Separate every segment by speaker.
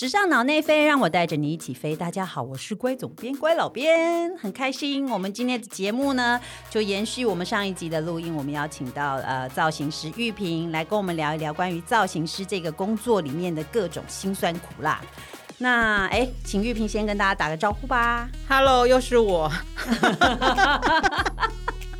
Speaker 1: 时尚脑内飞，让我带着你一起飞。大家好，我是乖总编、乖老编，很开心。我们今天的节目呢，就延续我们上一集的录音，我们邀请到呃造型师玉萍来跟我们聊一聊关于造型师这个工作里面的各种辛酸苦辣。那哎，请玉萍先跟大家打个招呼吧。
Speaker 2: Hello，又是我。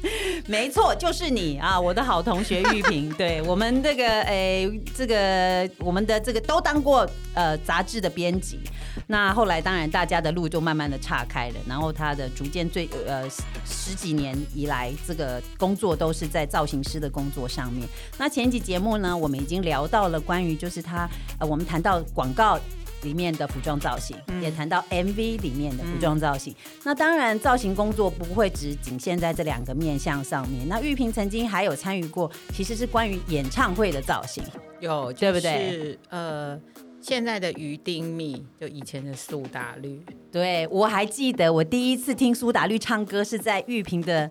Speaker 1: 没错，就是你啊，我的好同学玉萍。对我们这个诶，这个我们的这个都当过呃杂志的编辑。那后来当然大家的路就慢慢的岔开了，然后他的逐渐最呃十几年以来，这个工作都是在造型师的工作上面。那前几节目呢，我们已经聊到了关于就是他呃，我们谈到广告。里面的服装造型，也谈到 MV 里面的服装造型。那当然，造型工作不会只仅限在这两个面向上面。那玉萍曾经还有参与过，其实是关于演唱会的造型。
Speaker 2: 有，
Speaker 1: 对不对
Speaker 2: 是呃，现在的鱼丁蜜，就以前的苏打绿。
Speaker 1: 对我还记得，我第一次听苏打绿唱歌是在玉屏的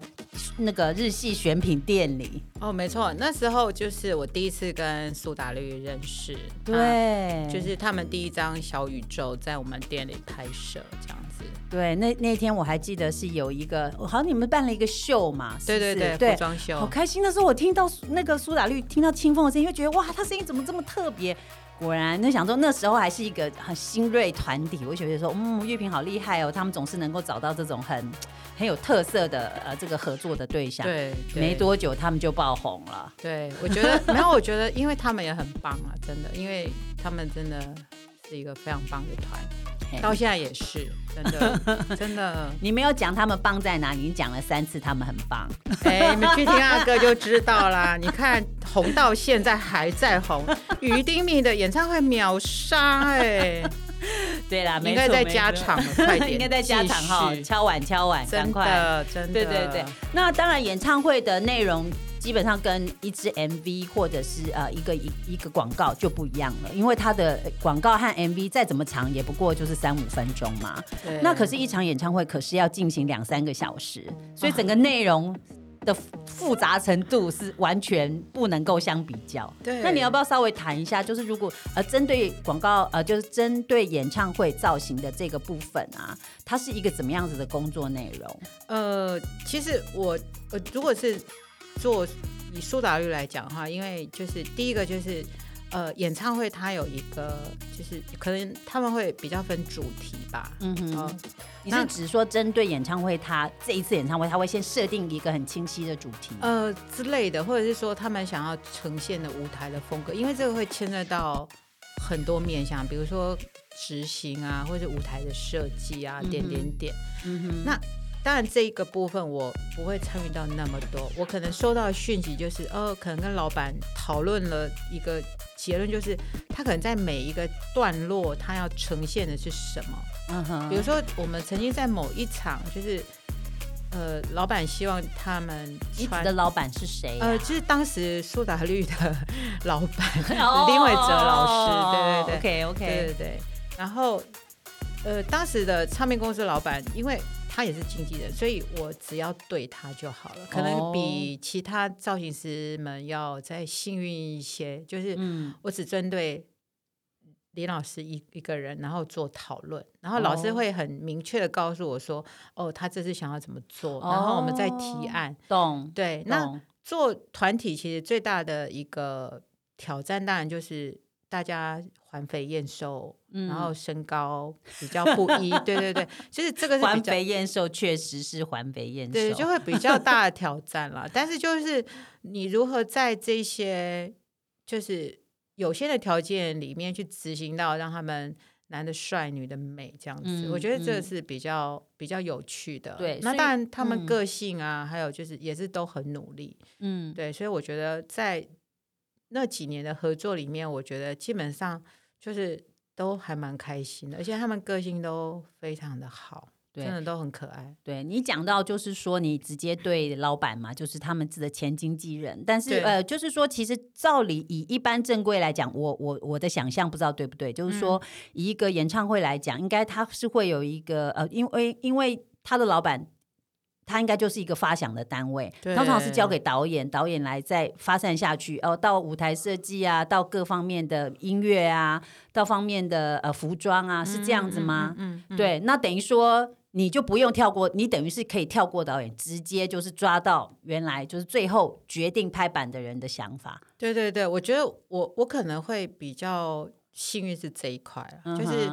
Speaker 1: 那个日系选品店里。
Speaker 2: 哦，没错，那时候就是我第一次跟苏打绿认识。
Speaker 1: 对，
Speaker 2: 就是他们第一张小宇宙在我们店里拍摄，这样子。
Speaker 1: 对。那那天我还记得是有一个，好像你们办了一个秀嘛，
Speaker 2: 对对对，
Speaker 1: 对
Speaker 2: 服，装秀。
Speaker 1: 好开心！那时候我听到那个苏打绿，听到清风的声音，就觉得哇，他声音怎么这么特别？果然，那想说那时候还是一个很新锐团体，我就觉得说，嗯，乐评好厉害哦，他们总是能够找到这种很很有特色的呃这个合作的对象。，
Speaker 2: 对，对
Speaker 1: 没。多久他们就爆红了。
Speaker 2: 对，我觉得没有，我觉得因为他们也很棒啊，真的，因为他们真的是一个非常棒的团，
Speaker 1: 嘿
Speaker 2: 到现在也是，真的，真的。
Speaker 1: 你没有讲他们棒在哪里，你讲了三次他们很棒。
Speaker 2: 哎，你们去听他的歌就知道啦。你看红到现在还在红，于丁密的演唱会秒杀哎、
Speaker 1: 对啦，没
Speaker 2: 应该在加场，快点，
Speaker 1: 应该在加场哈，敲碗敲碗，赶
Speaker 2: 真
Speaker 1: 快。
Speaker 2: 的真的，
Speaker 1: 对对对，那当然，演唱会的内容基本上跟一支 MV 或者是呃一个一一个广告就不一样了，因为它的广告和 MV 再怎么长，也不过就是三五分钟嘛。
Speaker 2: 对
Speaker 1: 那可是，一场演唱会可是要进行两三个小时，所以整个内容。的复杂程度是完全不能够相比较。
Speaker 2: 对
Speaker 1: 那你要不要稍微谈一下？就是如果呃针对广告呃就是针对演唱会造型的这个部分啊，它是一个怎么样子的工作内容？
Speaker 2: 呃，其实我呃，如果是做以苏打绿来讲的话，因为就是第一个就是呃，演唱会它有一个就是可能他们会比较分主题吧，
Speaker 1: 嗯哼，
Speaker 2: 哦
Speaker 1: 你是指说针对演唱会，它这一次演唱会，他会先设定一个很清晰的主题？
Speaker 2: 呃之类的，或者是说他们想要呈现的舞台的风格，因为这个会牵涉到很多面向，比如说执行啊，或者是舞台的设计啊，点点点。
Speaker 1: 嗯哼，
Speaker 2: 那当然，这一个部分我不会参与到那么多，我可能收到的讯息就是，哦，可能跟老板讨论了一个结论，就是他可能在每一个段落，他要呈现的是什么。
Speaker 1: 嗯哼
Speaker 2: 比如说，我们曾经在某一场，就是呃，老板希望他们穿
Speaker 1: 的老板是谁、啊？
Speaker 2: 呃，就是当时苏打绿的老板
Speaker 1: 哦
Speaker 2: 林伟哲老师，对对对
Speaker 1: ，，OK
Speaker 2: 对
Speaker 1: OK，
Speaker 2: 对对。然后，呃，当时的唱片公司老板，因为他也是经纪人，所以我只要对他就好了，可能比其他造型师们要再幸运一些。就是
Speaker 1: 嗯，
Speaker 2: 我只针对李老师一一个人，然后做讨论，然后老师
Speaker 1: 哦
Speaker 2: 会很明确的告诉我说，哦，他这次想要怎么做，然后我们再提案。
Speaker 1: 懂。
Speaker 2: 对，那做团体其实最大的一个挑战，当然就是大家环肥燕瘦，
Speaker 1: 嗯
Speaker 2: 然后身高比较不一，对对对，就是这个是
Speaker 1: 环肥燕瘦确实是环肥燕瘦，
Speaker 2: 对，就会比较大的挑战啦。但是就是你如何在这些就是有限的条件里面去执行到让他们男的帅，女的美这样子，
Speaker 1: 嗯
Speaker 2: 我觉得这是比较比较有趣的。
Speaker 1: 对
Speaker 2: 那当然他
Speaker 1: 嗯
Speaker 2: 们个性啊，还有就是也是都很努力。
Speaker 1: 嗯，
Speaker 2: 对，所以我觉得在那几年的合作里面，我觉得基本上就是都还蛮开心的，而且他们个性都非常的好，真的都很可爱。
Speaker 1: 对你讲到就是说你直接对老板嘛，就是他们自己的前经纪人，但是呃，就是说其实照理以一般正规来讲，我我我的想象不知道对不对，就是说
Speaker 2: 嗯
Speaker 1: 以一个演唱会来讲，应该他是会有一个呃，因为因为他的老板。它应该就是一个发想的单位，
Speaker 2: 对
Speaker 1: 通常是交给导演，导演来再发散下去，哦，到舞台设计啊，到各方面的音乐啊，到方面的呃服装啊，是这样子吗？
Speaker 2: 嗯，嗯
Speaker 1: 对，那等于说你就不用跳过，你等于是可以跳过导演，直接就是抓到原来就是最后决定拍板的人的想法，
Speaker 2: 对对对，我觉得我我可能会比较幸运是这一块啊，就是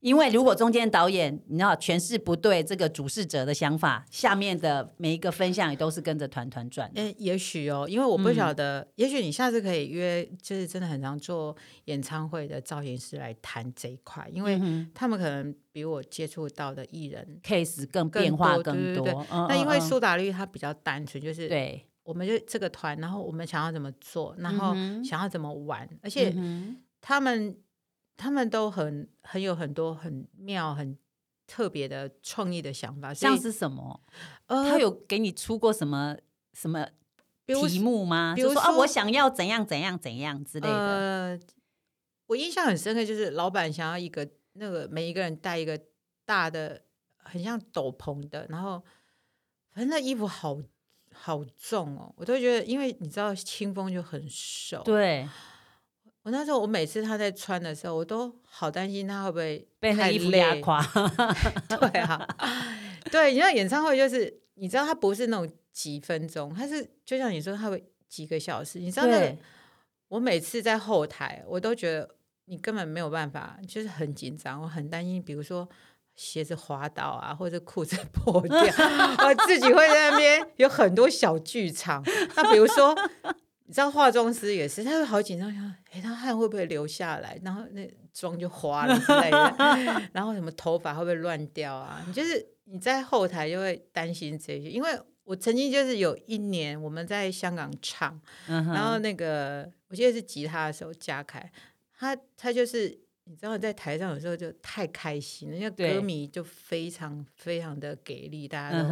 Speaker 1: 因为如果中间导演你知道诠释不对这个主事者的想法，下面的每一个分项也都是跟着团团转。的。
Speaker 2: 诶，也许哦，因为我不
Speaker 1: 嗯。
Speaker 2: 晓得，也许你下次可以约，就是真的很常做演唱会的造型师来谈这一块，因为
Speaker 1: 嗯
Speaker 2: 他们可能比我接触到的艺人
Speaker 1: case 更
Speaker 2: 更
Speaker 1: 变化
Speaker 2: 多
Speaker 1: 更多。
Speaker 2: 那因为
Speaker 1: 嗯嗯。
Speaker 2: 苏打绿他比较单纯，就是
Speaker 1: 对，
Speaker 2: 我们就这个团，然后我们想要怎么做，然后想要怎么玩，而且
Speaker 1: 嗯
Speaker 2: 他们他们都很很有很多很妙、很特别的创意的想法，
Speaker 1: 像是什么？
Speaker 2: 呃
Speaker 1: 他有给你出过什么什么题目吗？
Speaker 2: 比如
Speaker 1: 就说啊，我想要怎样怎样怎样之类的。
Speaker 2: 呃，我印象很深刻，就是老板想要一个那个每一个人带一个大的，很像斗篷的，然后反正那衣服好好重哦，我都觉得，因为你知道清风就很瘦，
Speaker 1: 对，
Speaker 2: 我那时候我每次他在穿的时候，我都好担心他会不会
Speaker 1: 被那
Speaker 2: 太
Speaker 1: 衣服压。垮。
Speaker 2: 对啊，对，你知道演唱会就是，你知道他不是那种几分钟，他是就像你说，他会几个小时。你知道那个，我每次在后台，我都觉得你根本没有办法，就是很紧张，我很担心，比如说鞋子滑倒啊，或者裤子 破掉，我自己会在那边有很多小剧场。那比如说，你知道化妆师也是，他会好紧张，想，哎，他汗会不会流下来？然后那妆就花了之类的，然后什么头发会不会乱掉啊？你就是你在后台就会担心这些，因为。我曾经就是有一年我们在香港唱，
Speaker 1: 嗯
Speaker 2: 然后那个我记得是吉他的时候，嘉凯，他他就是你知道在台上有时候就太开心了，因为歌迷就非常非常的给力，大家都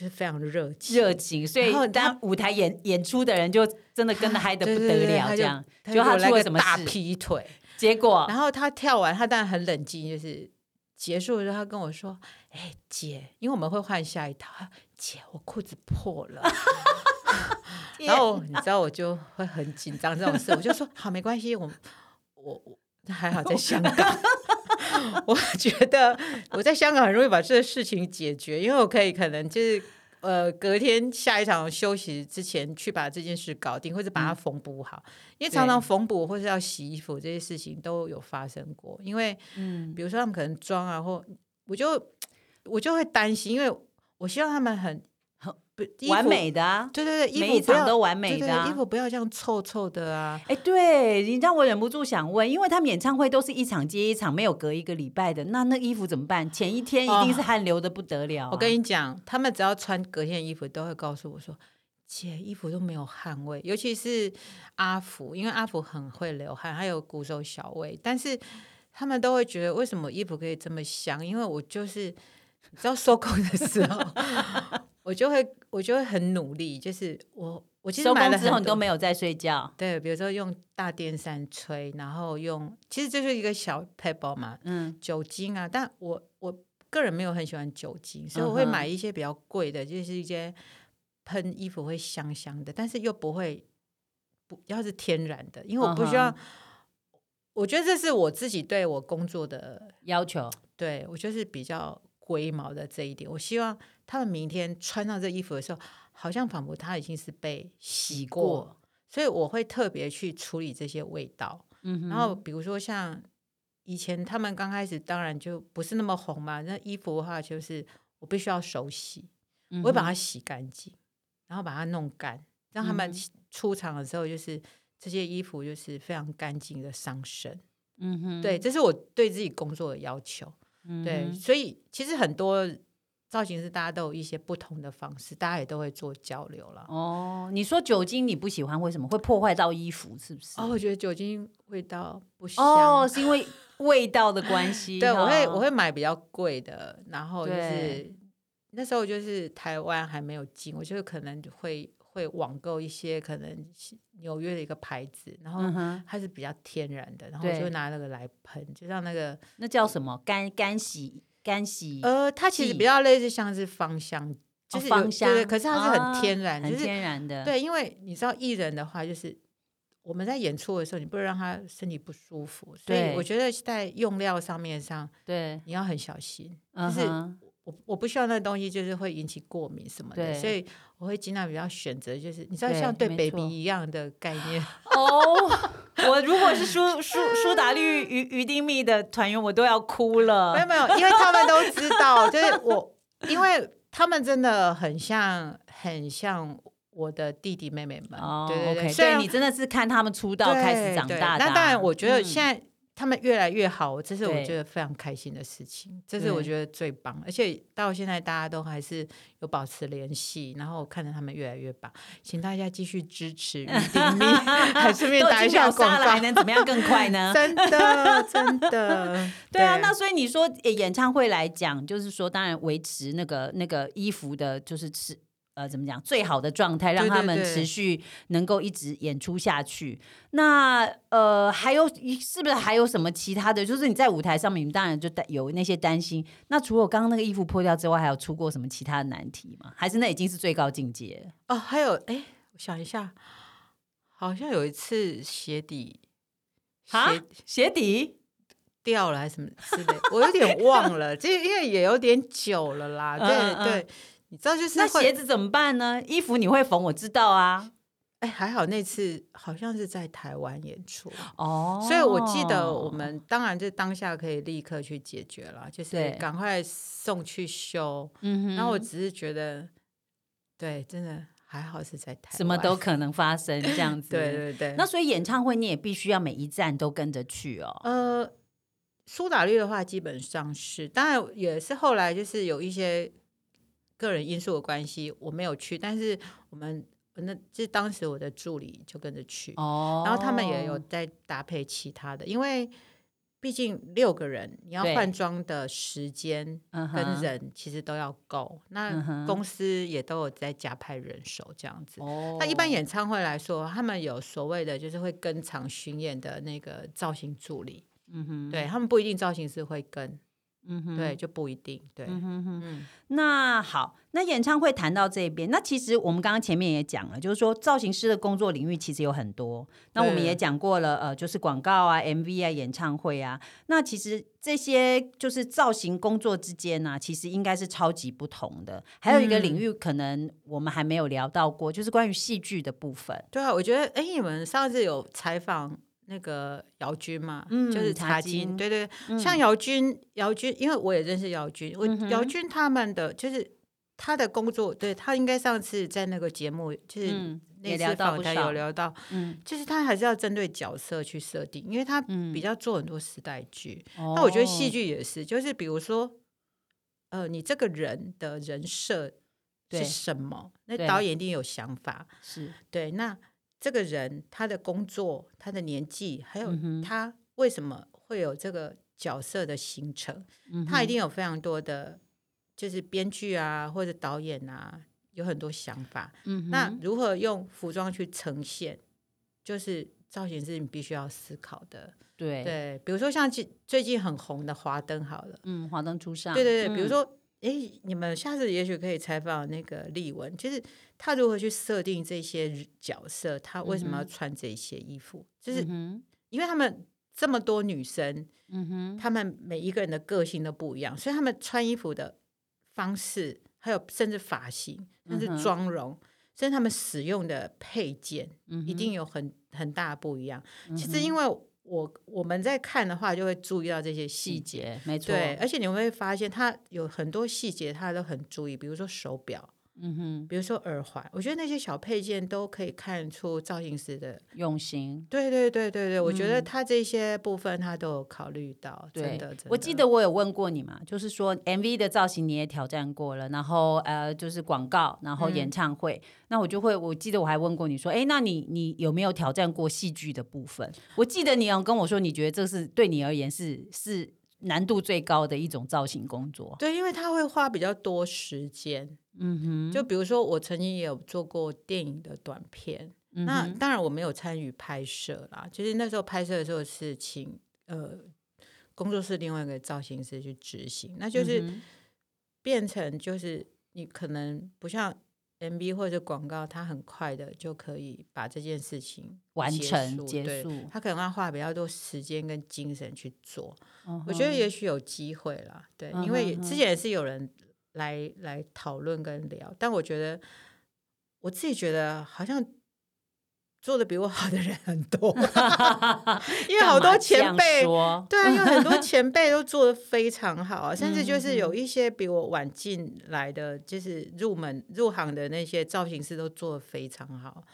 Speaker 2: 就是非常热情，
Speaker 1: 热情，所以当舞台演演出的人就真的跟着嗨的不得了，这样。
Speaker 2: 他
Speaker 1: 就他出了什么大
Speaker 2: 劈腿，
Speaker 1: 结果
Speaker 2: 然后他跳完，他当然很冷静，就是结束的时候，他跟我说：“哎、姐，因为我们会换下一套，他姐，我裤子破了。” 然后你知道我就会很紧张这种事，我就说好没关系，我我我还好在香港，我觉得我在香港很容易把这个事情解决，因为我可以可能就是呃隔天下一场休息之前去把这件事搞定，或者把它缝补好，因为常常
Speaker 1: 对
Speaker 2: 缝补或是要洗衣服这些事情都有发生过，因为
Speaker 1: 嗯，
Speaker 2: 比如说他们可能妆啊，或我就我就会担心，因为我希望他们很
Speaker 1: 完美的啊，
Speaker 2: 对对对，衣
Speaker 1: 每一
Speaker 2: 服
Speaker 1: 都完美
Speaker 2: 对对
Speaker 1: 的啊
Speaker 2: 衣服不要这样臭臭的啊。
Speaker 1: 哎，对你让我忍不住想问，因为他们演唱会都是一场接一场，没有隔一个礼拜的，那那衣服怎么办？前一天一定是汗流的不得了啊、
Speaker 2: 我跟你讲，他们只要穿隔天的衣服，都会告诉我说：“姐，衣服都没有汗味。”尤其是阿福，因为阿福很会流汗，还有鼓手小魏，但是他们都会觉得为什么衣服可以这么香？因为我就是你知道收工的时候，我就会我就会很努力，就是我我其实
Speaker 1: 收
Speaker 2: 买了
Speaker 1: 之后你都没有在睡觉，
Speaker 2: 对，比如说用大电扇吹，然后用其实这就是一个小 pebble 嘛，
Speaker 1: 嗯，
Speaker 2: 酒精啊，但我我个人没有很喜欢酒精，所以我会
Speaker 1: 嗯哼。
Speaker 2: 买一些比较贵的，就是一些喷衣服会香香的，但是又不会不要是天然的，因为我不需要。
Speaker 1: 嗯
Speaker 2: 我觉得这是我自己对我工作的，
Speaker 1: 要求。
Speaker 2: 对我就是比较龟毛的这一点。我希望他们明天穿上这衣服的时候，好像仿佛它已经是被洗过，
Speaker 1: 过
Speaker 2: 所以我会特别去处理这些味道。
Speaker 1: 嗯，
Speaker 2: 然后比如说像以前他们刚开始，当然就不是那么红嘛。那衣服的话，就是我必须要手洗，
Speaker 1: 嗯
Speaker 2: 我会把它洗干净，然后把它弄干，让他们出场的时候，就是这些衣服就是非常干净的上身。
Speaker 1: 嗯哼，
Speaker 2: 对，这是我对自己工作的要求。
Speaker 1: 嗯
Speaker 2: 对，所以其实很多造型师大家都有一些不同的方式，大家也都会做交流了。
Speaker 1: 哦，你说酒精你不喜欢，为什么会破坏到衣服？是不是？
Speaker 2: 哦，我觉得酒精味道不香。
Speaker 1: 哦，是因为味道的关系。
Speaker 2: 对，我会
Speaker 1: 哦
Speaker 2: 我会买比较贵的，然后就是那时候就是台湾还没有进，我就可能会会网购一些可能是纽约的一个牌子，然后它是比较天然的，然后我就拿那个来喷，就像那个
Speaker 1: 那叫什么？干干洗干洗，
Speaker 2: 呃，它其实比较类似像是芳香，就是有
Speaker 1: 芳香
Speaker 2: 对对，可是它是
Speaker 1: 啊
Speaker 2: 很天然，
Speaker 1: 很
Speaker 2: 就是
Speaker 1: 天然的，
Speaker 2: 对，因为你知道艺人的话，就是我们在演出的时候，你不能让他身体不舒服，所以我觉得在用料上面上
Speaker 1: 对，
Speaker 2: 你要很小心，
Speaker 1: 嗯
Speaker 2: 就是
Speaker 1: 哼
Speaker 2: 我我不希望那个东西就是会引起过敏什么的，所以我会尽量比较选择就是你知道像对 baby 一样的概念，
Speaker 1: 哦，我如果是苏苏苏打绿于于丁密的团员，我都要哭了
Speaker 2: 没。有没有，因为他们都知道，就是我，因为他们真的很像很像我的弟弟妹妹们，
Speaker 1: 哦
Speaker 2: 对对对然
Speaker 1: 对你真的是看他们出道开始长大的啊、
Speaker 2: 那当然，我觉得
Speaker 1: 嗯
Speaker 2: 现在他们越来越好，这是我
Speaker 1: 对
Speaker 2: 觉得非常开心的事情，这是我
Speaker 1: 对
Speaker 2: 觉得最棒。而且到现在大家都还是有保持联系，然后我看着他们越来越棒，请大家继续支持 于丁密，还顺便
Speaker 1: 都
Speaker 2: 打一下广
Speaker 1: 告，还。能怎么样更快呢？
Speaker 2: 真的，真的，
Speaker 1: 对啊，那所以你说呃演唱会来讲，就是说，当然维持那个那个衣服的，就是持呃怎么讲最好的状态，让他们持续能够一直演出下去。那呃还有是不是还有什么其他的？就是你在舞台上面，你当然就担有那些担心。那除了刚刚那个衣服破掉之外，还有出过什么其他的难题吗？还是那已经是最高境界了？
Speaker 2: 哦，还有哎，我想一下，好像有一次鞋底
Speaker 1: 啊
Speaker 2: 鞋
Speaker 1: 鞋底
Speaker 2: 掉了还是什么之类，我有点忘了，这因为也有点久了啦。对对，你知道就是
Speaker 1: 那鞋子怎么办呢？衣服你会缝，我知道啊。
Speaker 2: 哎，还好那次好像是在台湾演出，
Speaker 1: 哦
Speaker 2: 所以我记得我们当然就当下可以立刻去解决了，就是赶快送去修。
Speaker 1: 嗯哼
Speaker 2: 然后我只是觉得，对，真的还好是在台，
Speaker 1: 什么都可能发生 这样子。
Speaker 2: 对对对。
Speaker 1: 那所以演唱会你也必须要每一站都跟着去哦。
Speaker 2: 呃，苏打绿的话基本上是，当然也是后来就是有一些个人因素的关系，我没有去，但是我们那就是当时我的助理就跟着去，
Speaker 1: 哦。
Speaker 2: 然后他们也有在搭配其他的，因为毕竟六个人，你要
Speaker 1: 对。
Speaker 2: 换装的时间
Speaker 1: 嗯
Speaker 2: 跟人其实都要够，
Speaker 1: 嗯
Speaker 2: 那公司也都有在加派人手这样子。
Speaker 1: 哦。
Speaker 2: 那一般演唱会来说，他们有所谓的就是会跟场巡演的那个造型助理，
Speaker 1: 嗯哼。
Speaker 2: 对他们不一定造型师会跟，
Speaker 1: 嗯哼
Speaker 2: 对，就不一定，对，
Speaker 1: 嗯哼哼。
Speaker 2: 嗯，
Speaker 1: 那好，那演唱会谈到这边，那其实我们刚刚前面也讲了，就是说造型师的工作领域其实有很多。那我们也讲过了，呃，就是广告啊、MV 啊、演唱会啊。那其实这些就是造型工作之间呢、其实应该是超级不同的。还有一个领域可能我们还没有聊到过，就是关于戏剧的部分。
Speaker 2: 对啊，我觉得，哎，你们上次有采访那个姚军嘛，
Speaker 1: 嗯
Speaker 2: 就是
Speaker 1: 茶金
Speaker 2: 对对，像姚军，姚军，因为我也认识姚军，我
Speaker 1: 嗯
Speaker 2: 姚军他们的就是他的工作，对他应该上次在那个节目，就是
Speaker 1: 嗯，
Speaker 2: 那次访谈有聊到，
Speaker 1: 嗯
Speaker 2: 就是他还是要针对角色去设定，因为他
Speaker 1: 嗯。
Speaker 2: 比较做很多时代剧。
Speaker 1: 那
Speaker 2: 那我觉得戏剧也是，就是比如说，呃，你这个人的人设是什么？那
Speaker 1: 对。
Speaker 2: 导演一定有想法。
Speaker 1: 是。
Speaker 2: 对，那这个人他的工作、他的年纪，还有他为什么会有这个角色的形成，
Speaker 1: 嗯
Speaker 2: 他一定有非常多的，就是编剧啊或者导演啊，有很多想法。
Speaker 1: 嗯
Speaker 2: 那如何用服装去呈现，就是造型是你必须要思考的。
Speaker 1: 对。
Speaker 2: 对，比如说像最最近很红的华灯好了，
Speaker 1: 嗯，华灯初上，
Speaker 2: 对对对，比如
Speaker 1: 嗯。
Speaker 2: 说，诶，你们下次也许可以采访那个丽文，就是他如何去设定这些角色，他为什么要穿这些衣服，就是因为他们这么多女生，
Speaker 1: 嗯哼。
Speaker 2: 她们每一个人的个性都不一样，所以她们穿衣服的方式，还有甚至发型，甚至妆容，甚至他们使用的配件，
Speaker 1: 嗯
Speaker 2: 一定有很很大的不一样。
Speaker 1: 嗯
Speaker 2: 其实因为我我们在看的话，就会注意到这些
Speaker 1: 细
Speaker 2: 细节。
Speaker 1: 没错，
Speaker 2: 对，而且你会发现，他有很多细节，他都很注意，比如说手表，
Speaker 1: 嗯哼，
Speaker 2: 比如说耳环，我觉得那些小配件都可以看出造型师的。
Speaker 1: 用心。
Speaker 2: 对对对对对，我觉得
Speaker 1: 嗯
Speaker 2: 他这些部分他都有考虑到，
Speaker 1: 对
Speaker 2: 真的。真
Speaker 1: 我记得我有问过你嘛，就是说 MV 的造型你也挑战过了，然后呃就是广告，然后演唱会，那我就会，我记得我还问过你说，哎，那你你有没有挑战过戏剧的部分？我记得你有跟我说，你觉得这是对你而言是是难度最高的一种造型工作。
Speaker 2: 对，因为他会花比较多时间。
Speaker 1: 嗯哼，
Speaker 2: 就比如说，我曾经也有做过电影的短片，
Speaker 1: 嗯
Speaker 2: 那当然我没有参与拍摄啦，就是那时候拍摄的时候是请呃工作室另外一个造型师去执行，那就是
Speaker 1: 嗯
Speaker 2: 变成就是你可能不像 MV 或者广告，它很快的就可以把这件事情
Speaker 1: 完成
Speaker 2: 对
Speaker 1: 结束
Speaker 2: 他可能要花比较多时间跟精神去做。
Speaker 1: 哼
Speaker 2: 我觉得也许有机会啦，对，因为之前也是有人来来讨论跟聊，但我觉得我自己觉得好像做的比我好的人很多，因为好多前辈。
Speaker 1: 说
Speaker 2: 对啊，因为很多前辈都做的非常好啊，甚至就是
Speaker 1: 嗯
Speaker 2: 有一些比我晚进来的，就是入门入行的那些造型师都做的非常好。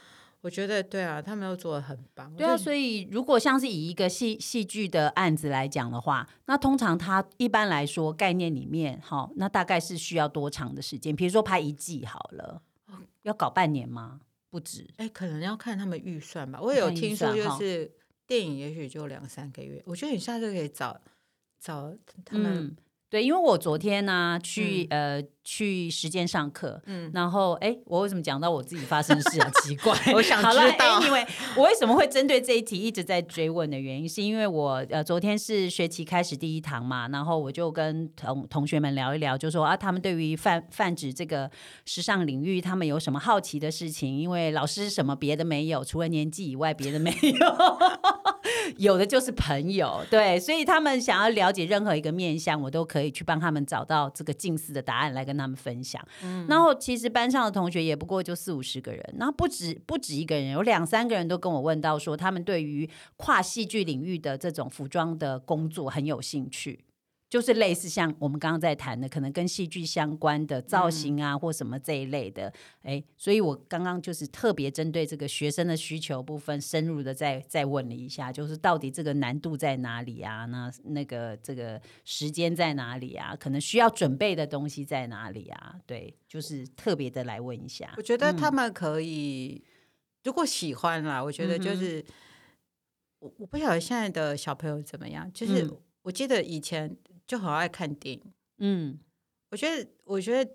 Speaker 2: 我觉得对啊，他们都做的很棒。
Speaker 1: 对啊，所以如果像是以一个戏戏剧的案子来讲的话，那通常它一般来说概念里面，哈，那大概是需要多长的时间？比如说拍一季好了，要搞半年吗？不止。
Speaker 2: 哎，可能要看他们预算吧。我也有听说，就是电影也许就两三个月。我觉得你下次可以找找他们，
Speaker 1: 嗯，对，因为我昨天呢、去、呃去实践上课，
Speaker 2: 嗯
Speaker 1: 然后哎，我为什么讲到我自己发生事啊？奇怪，
Speaker 2: 我想知道
Speaker 1: 因为我为什么会针对这一题一直在追问的原因，是因为我呃昨天是学期开始第一堂嘛，然后我就跟同同学们聊一聊，就说啊，他们对于泛泛指这个时尚领域，他们有什么好奇的事情？因为老师什么别的没有，除了年纪以外，别的没有。有的就是朋友，对，所以他们想要了解任何一个面向，我都可以去帮他们找到这个近似的答案来跟他们分享。然后其实班上的同学也不过就四五十个人，然后不止不止一个人，有两三个人都跟我问到说，他们对于跨戏剧领域的这种服装的工作很有兴趣。就是类似像我们刚刚在谈的，可能跟戏剧相关的造型啊，或什么这一类的，哎，所以我刚刚就是特别针对这个学生的需求部分，深入的再再问了一下，就是到底这个难度在哪里啊？那那个这个时间在哪里啊？可能需要准备的东西在哪里啊？对，就是特别的来问一下
Speaker 2: 我。觉得他们可以，如果喜欢啦，我觉得就是、我我不晓得现在的小朋友怎么样，就是、
Speaker 1: 嗯
Speaker 2: 我记得以前就很爱看电影，
Speaker 1: 嗯
Speaker 2: 我觉得我觉得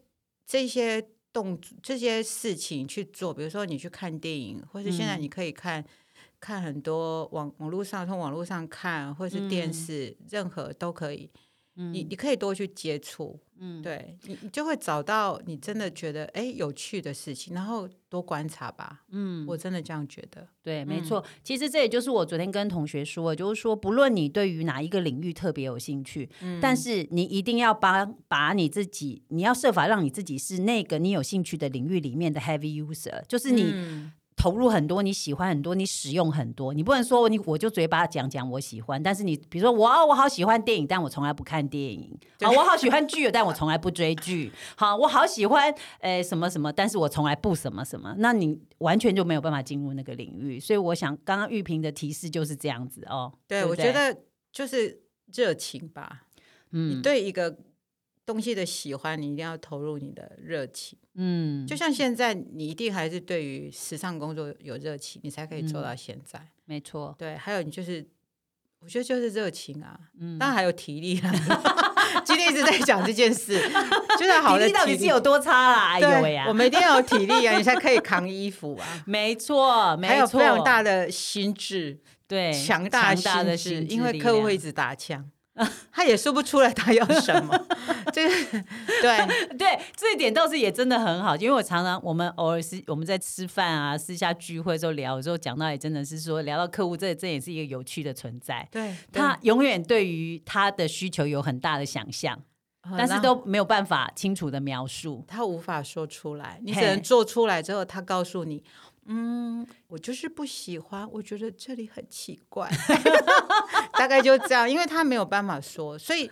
Speaker 2: 这些动作这些事情去做，比如说你去看电影，或是现在
Speaker 1: 嗯
Speaker 2: 你可以看。看很多网网络上从网络上看，或是电
Speaker 1: 嗯
Speaker 2: 视，任何都可以。
Speaker 1: 嗯。
Speaker 2: 你你可以多去接触，
Speaker 1: 嗯，
Speaker 2: 对你你就会找到你真的觉得哎有趣的事情，然后多观察吧。
Speaker 1: 嗯。
Speaker 2: 我真的这样觉得。
Speaker 1: 对，没
Speaker 2: 嗯。
Speaker 1: 错。其实这也就是我昨天跟同学说，就是说，不论你对于哪一个领域特别有兴趣，
Speaker 2: 嗯。
Speaker 1: 但是你一定要把把你自己，你要设法让你自己是那个你有兴趣的领域里面的 heavy user，就是你
Speaker 2: 嗯
Speaker 1: 投入很多，你喜欢很多，你使用很多。你不能说你我就嘴巴讲讲我喜欢，但是你比如说我哦我好喜欢电影，但我从来不看电影。好，我好喜欢剧，但我从来不追剧。好，我好喜欢呃什么什么，但是我从来不什么什么。那你完全就没有办法进入那个领域。所以我想，刚刚玉萍的提示就是这样子哦。
Speaker 2: 对，
Speaker 1: 不
Speaker 2: 我觉得就是热情吧。
Speaker 1: 嗯
Speaker 2: 你对一个东西的喜欢，你一定要投入你的热情。
Speaker 1: 嗯，
Speaker 2: 就像现在，你一定还是对于时尚工作有热情，你才可以
Speaker 1: 嗯
Speaker 2: 做到现在。
Speaker 1: 没错。
Speaker 2: 对，还有你就是，我觉得就是热情啊，
Speaker 1: 嗯
Speaker 2: 当然还有体力啊。今天一直在讲这件事，就是好的
Speaker 1: 体力到底是有多差啦？哎
Speaker 2: 对
Speaker 1: 呦喂呀
Speaker 2: 我！们一定要有体力啊，你才可以扛衣服啊。
Speaker 1: 没错，没错，
Speaker 2: 还有非常大的心智，
Speaker 1: 对
Speaker 2: 强大
Speaker 1: 强大的
Speaker 2: 心智，因为客户会一直打枪，他也说不出来他要什么。这 个对，
Speaker 1: 对，这一点倒是也真的很好，因为我常常我们偶尔是我们在吃饭啊、私下聚会的时候聊，有时候讲到也真的是说聊到客户，这这也是一个有趣的存在。
Speaker 2: 对，
Speaker 1: 他永远对于他的需求有很大的想象，但是都没有办法清楚的描述。
Speaker 2: 他无法说出来，你只能做出来之后，他告诉你。嗯，我就是不喜欢，我觉得这里很奇怪，大概就这样，因为他没有办法说，所以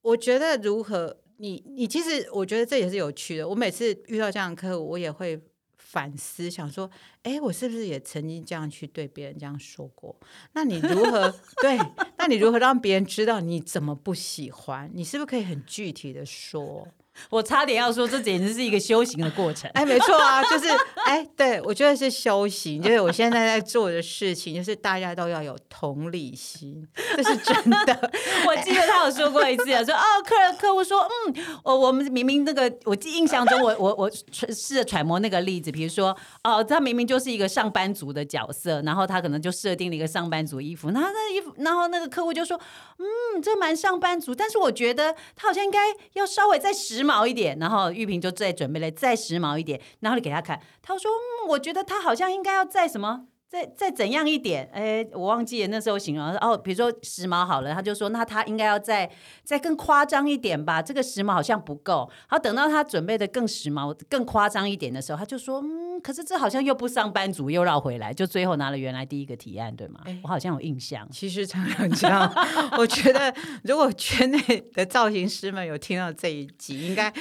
Speaker 2: 我觉得如何你你其实我觉得这也是有趣的。我每次遇到这样的客户，我也会反思，想说，哎，我是不是也曾经这样去对别人这样说过？那你如何 对？那你如何让别人知道你怎么不喜欢？你是不是可以很具体的说？
Speaker 1: 我差点要说，这简直是一个修行的过程。
Speaker 2: 哎，没错啊，就是哎，对我觉得是修行，就是我现在在做的事情，就是大家都要有同理心，这是真的。
Speaker 1: 我记得他有说过一次，说哦，客人客户说，嗯，我我们明明那个，我记印象中，我我我试着揣摩那个例子，比如说哦，他明明就是一个上班族的角色，然后他可能就设定了一个上班族衣服，那那衣服，然后那个客户就说，嗯，这蛮上班族，但是我觉得他好像应该要稍微再时髦。一点，然后玉萍就再准备了再时髦一点，然后就给他看，他说：“，我觉得他好像应该要在什么。”再再怎样一点？哎，我忘记了那时候形容哦，比如说时髦好了，他就说那他应该要再再更夸张一点吧，这个时髦好像不够。好，等到他准备的更时髦、更夸张一点的时候，他就说嗯，可是这好像又不上班族，又绕回来，就最后拿了原来第一个提案，对吗？我好像有印象。
Speaker 2: 其实常常这样，我觉得如果圈内的造型师们有听到这一集，应该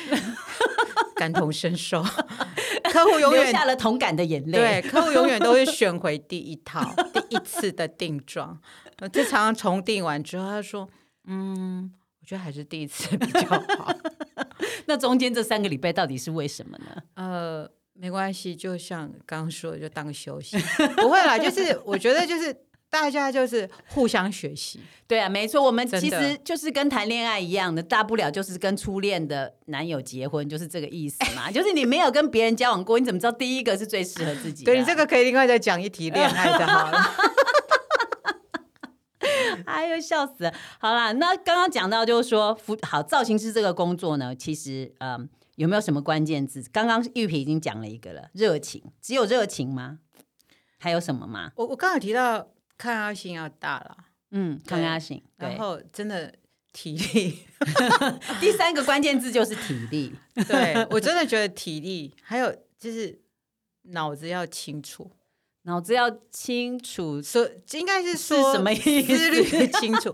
Speaker 2: 感同身受。客户永远
Speaker 1: 下了同感的眼泪。
Speaker 2: 对，客户永远都会选回第一套、第一次的定妆。就常常重定完之后，他说：“嗯，我觉得还是第一次比较好。”
Speaker 1: 那中间这三个礼拜到底是为什么呢？
Speaker 2: 呃，没关系，就像刚刚说，的，就当休息。不会啦，就是我觉得就是。大家就是互相学习，
Speaker 1: 对啊，没错，我们其实就是跟谈恋爱一样的，大不了就是跟初恋的男友结婚，就是这个意思嘛。就是你没有跟别人交往过，你怎么知道第一个是最适合自己？
Speaker 2: 对你这个可以另外再讲一题恋爱的好了。
Speaker 1: 哎呦，笑死了！好啦，那刚刚讲到就是说，服好造型师这个工作呢，其实嗯，有没有什么关键字？刚刚玉萍已经讲了一个了，热情，只有热情吗？还有什么吗？
Speaker 2: 我我刚才提到。抗压性要大了，
Speaker 1: 嗯，抗压性，
Speaker 2: 然后真的体力，
Speaker 1: 第三个关键字就是体力。
Speaker 2: 对我真的觉得体力，还有就是脑子要清楚，
Speaker 1: 脑子要清楚，
Speaker 2: 说应该是说
Speaker 1: 什么意思？
Speaker 2: 思虑清楚，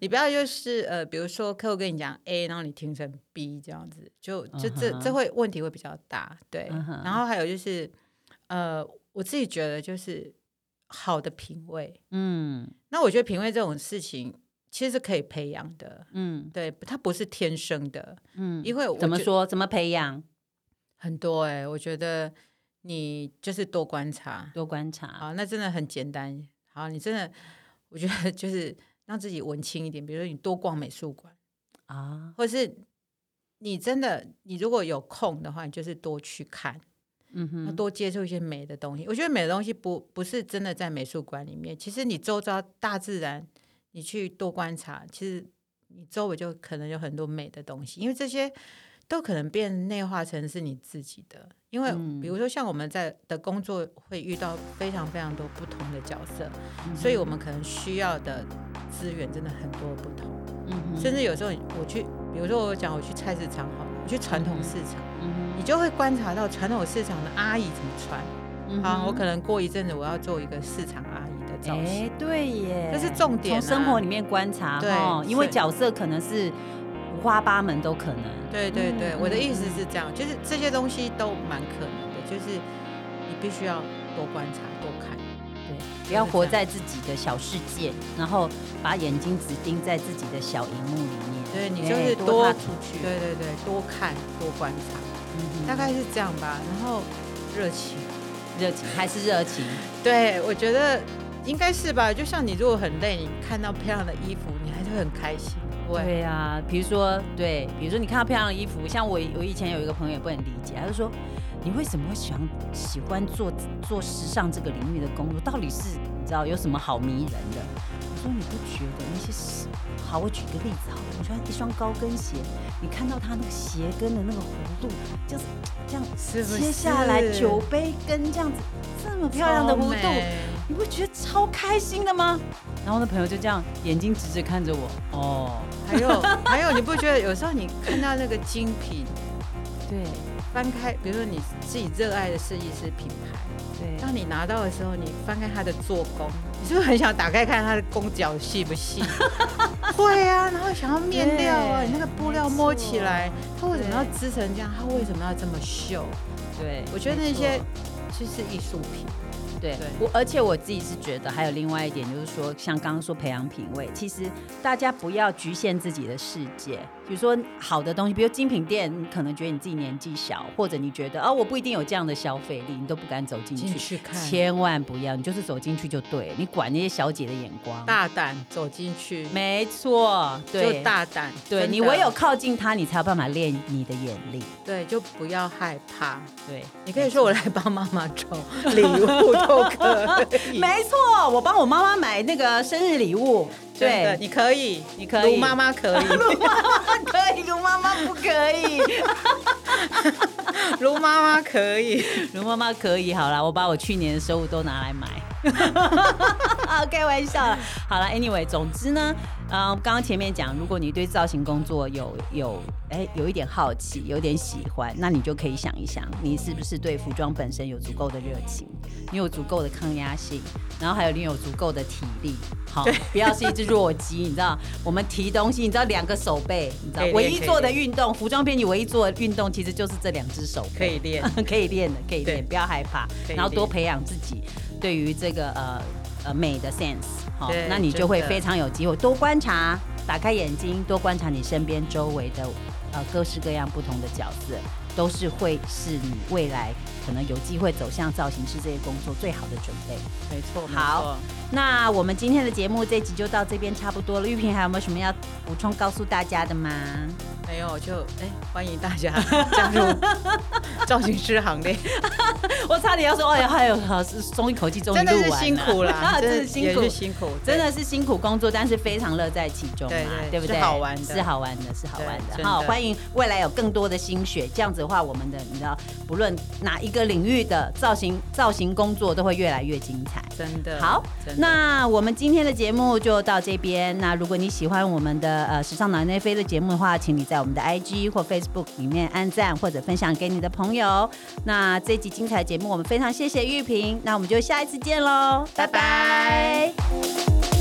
Speaker 2: 你不要就是呃，比如说客户跟你讲 A，然后你听成 B 这样子，就就这这会问题会比较大。对，然后还有就是呃，我自己觉得就是。好的品味，嗯，那我觉得品味这种事情其实是可以培养的，嗯，对，它不是天生的，嗯，因为
Speaker 1: 怎么说怎么培养？
Speaker 2: 很多哎，我觉得你就是多观察，
Speaker 1: 多观察，
Speaker 2: 好，那真的很简单，好，你真的，我觉得就是让自己文青一点，比如说你多逛美术馆。啊，或是你真的你如果有空的话，你就是多去看。嗯哼，多接触一些美的东西。我觉得美的东西不不是真的在美术馆里面，其实你周遭大自然，你去多观察，其实你周围就可能有很多美的东西。因为这些都可能变内化成是你自己的。因为比如说像我们在的工作会遇到非常非常多不同的角色，所以我们可能需要的资源真的很多不同。嗯甚至有时候我去，比如说我讲我去菜市场好了，我。去传统市场，你就会观察到传统市场的阿姨怎么穿。好，我可能过一阵子我要做一个市场阿姨的造型。
Speaker 1: 对耶，
Speaker 2: 这是重点。
Speaker 1: 从生活里面观察，对，因为角色可能是五花八门都可能。
Speaker 2: 对对对，我的意思是这样，就是这些东西都蛮可能的，就是你必须要多观察、多看。
Speaker 1: 对，不要活在自己的小世界，然后把眼睛只盯在自己的小荧幕里面。
Speaker 2: 对你就是多出去，对对对，多看多观察，嗯，大概是这样吧。然后热情，
Speaker 1: 热情还是热情，
Speaker 2: 对我觉得应该是吧。就像你如果很累，你看到漂亮的衣服，你还是会很开心。
Speaker 1: 对呀，比如说对，比如说你看到漂亮的衣服，像我我以前有一个朋友也不能理解，他就说。你为什么会喜欢喜欢做做时尚这个领域的工作？到底是你知道有什么好迷人的？我说你不觉得那些好？我举个例子好了，你穿一双高跟鞋，你看到它那个鞋跟的那个弧度，就是这样切下来酒杯跟这样子这么漂亮的弧度，你不觉得超开心的吗？然后那朋友就这样眼睛直直看着我，哦，
Speaker 2: 还有还有，你不觉得有时候你看到那个精品，
Speaker 1: 对。
Speaker 2: 翻开，比如说你自己热爱的设计师品牌，
Speaker 1: 对，
Speaker 2: 当你拿到的时候，你翻开它的做工，你是不是很想打开看它的工脚细不细？会啊，然后想要面料啊，你那个布料摸起来，它为什么要织成这样？它为什么要这么秀？
Speaker 1: 对，
Speaker 2: 我觉得那些就是艺术品。
Speaker 1: 对
Speaker 2: 对
Speaker 1: 我，而且我自己是觉得还有另外一点，就是说，像刚刚说培养品味，其实大家不要局限自己的世界。比如说好的东西，比如精品店，你可能觉得你自己年纪小，或者你觉得哦，我不一定有这样的消费力，你都不敢走进去。
Speaker 2: 进去看，
Speaker 1: 千万不要，你就是走进去就对，你管那些小姐的眼光。
Speaker 2: 大胆走进去，
Speaker 1: 没错，对，
Speaker 2: 就大胆，
Speaker 1: 对你唯有靠近他，你才有办法练你的眼力。
Speaker 2: 对，就不要害怕。
Speaker 1: 对，
Speaker 2: 你可以说我来帮妈妈抽礼物 都可以，
Speaker 1: 没错，我帮我妈妈买那个生日礼物。
Speaker 2: 真的，
Speaker 1: 对，
Speaker 2: 你可以，
Speaker 1: 你可以
Speaker 2: 卢妈妈可以，
Speaker 1: 卢妈妈可以，卢妈妈不可以。
Speaker 2: 卢妈妈可以，
Speaker 1: 卢妈妈可以，好了，我把我去年的收入都拿来买。开玩笑了。好了，anyway，总之呢，嗯、刚刚前面讲，如果你对造型工作有有哎有一点好奇，有点喜欢，那你就可以想一想，你是不是对服装本身有足够的热情，你有足够的抗压性，然后还有你有足够的体力，好，不要是一只弱鸡，你知道，我们提东西，你知道两个手背，你知道唯一做的运动，服装编辑唯一做的运动其实就是这两只手。背。
Speaker 2: 可以练。
Speaker 1: 可以练的，可以练，不要害怕，然后多培养自己对于这个呃呃美的 sense，好、
Speaker 2: 对
Speaker 1: 那你就会非常有机会多观察，打开眼睛，多观察你身边周围的呃各式各样不同的角色，都是会是你未来可能有机会走向造型师这些工作最好的准备。
Speaker 2: 没错，
Speaker 1: 好。那我们今天的节目这集就到这边差不多了，玉萍还有没有什么要补充告诉大家的吗？
Speaker 2: 没有就哎，欢迎大家加入造型师行列，
Speaker 1: 我差点要说，哎呀，还有好是松一口气，终于录完了
Speaker 2: 是辛苦啦，
Speaker 1: 真是辛苦
Speaker 2: 辛苦，
Speaker 1: 真的是辛苦工作，但是非常乐在其中嘛，
Speaker 2: 对对
Speaker 1: 不对？
Speaker 2: 是好玩的
Speaker 1: 是好玩的，是好玩
Speaker 2: 的
Speaker 1: 好，欢迎未来有更多的心血，这样子的话，我们的你知道，不论哪一个领域的造型造型工作都会越来越精彩。
Speaker 2: 真的
Speaker 1: 好
Speaker 2: 真的
Speaker 1: 那我们今天的节目就到这边。那如果你喜欢我们的呃时尚脑内飞的节目的话，请你在我们的 IG 或 Facebook 里面按赞或者分享给你的朋友。那这集精彩节目，我们非常谢谢玉萍，那我们就下一次见喽，拜
Speaker 2: 拜拜
Speaker 1: 拜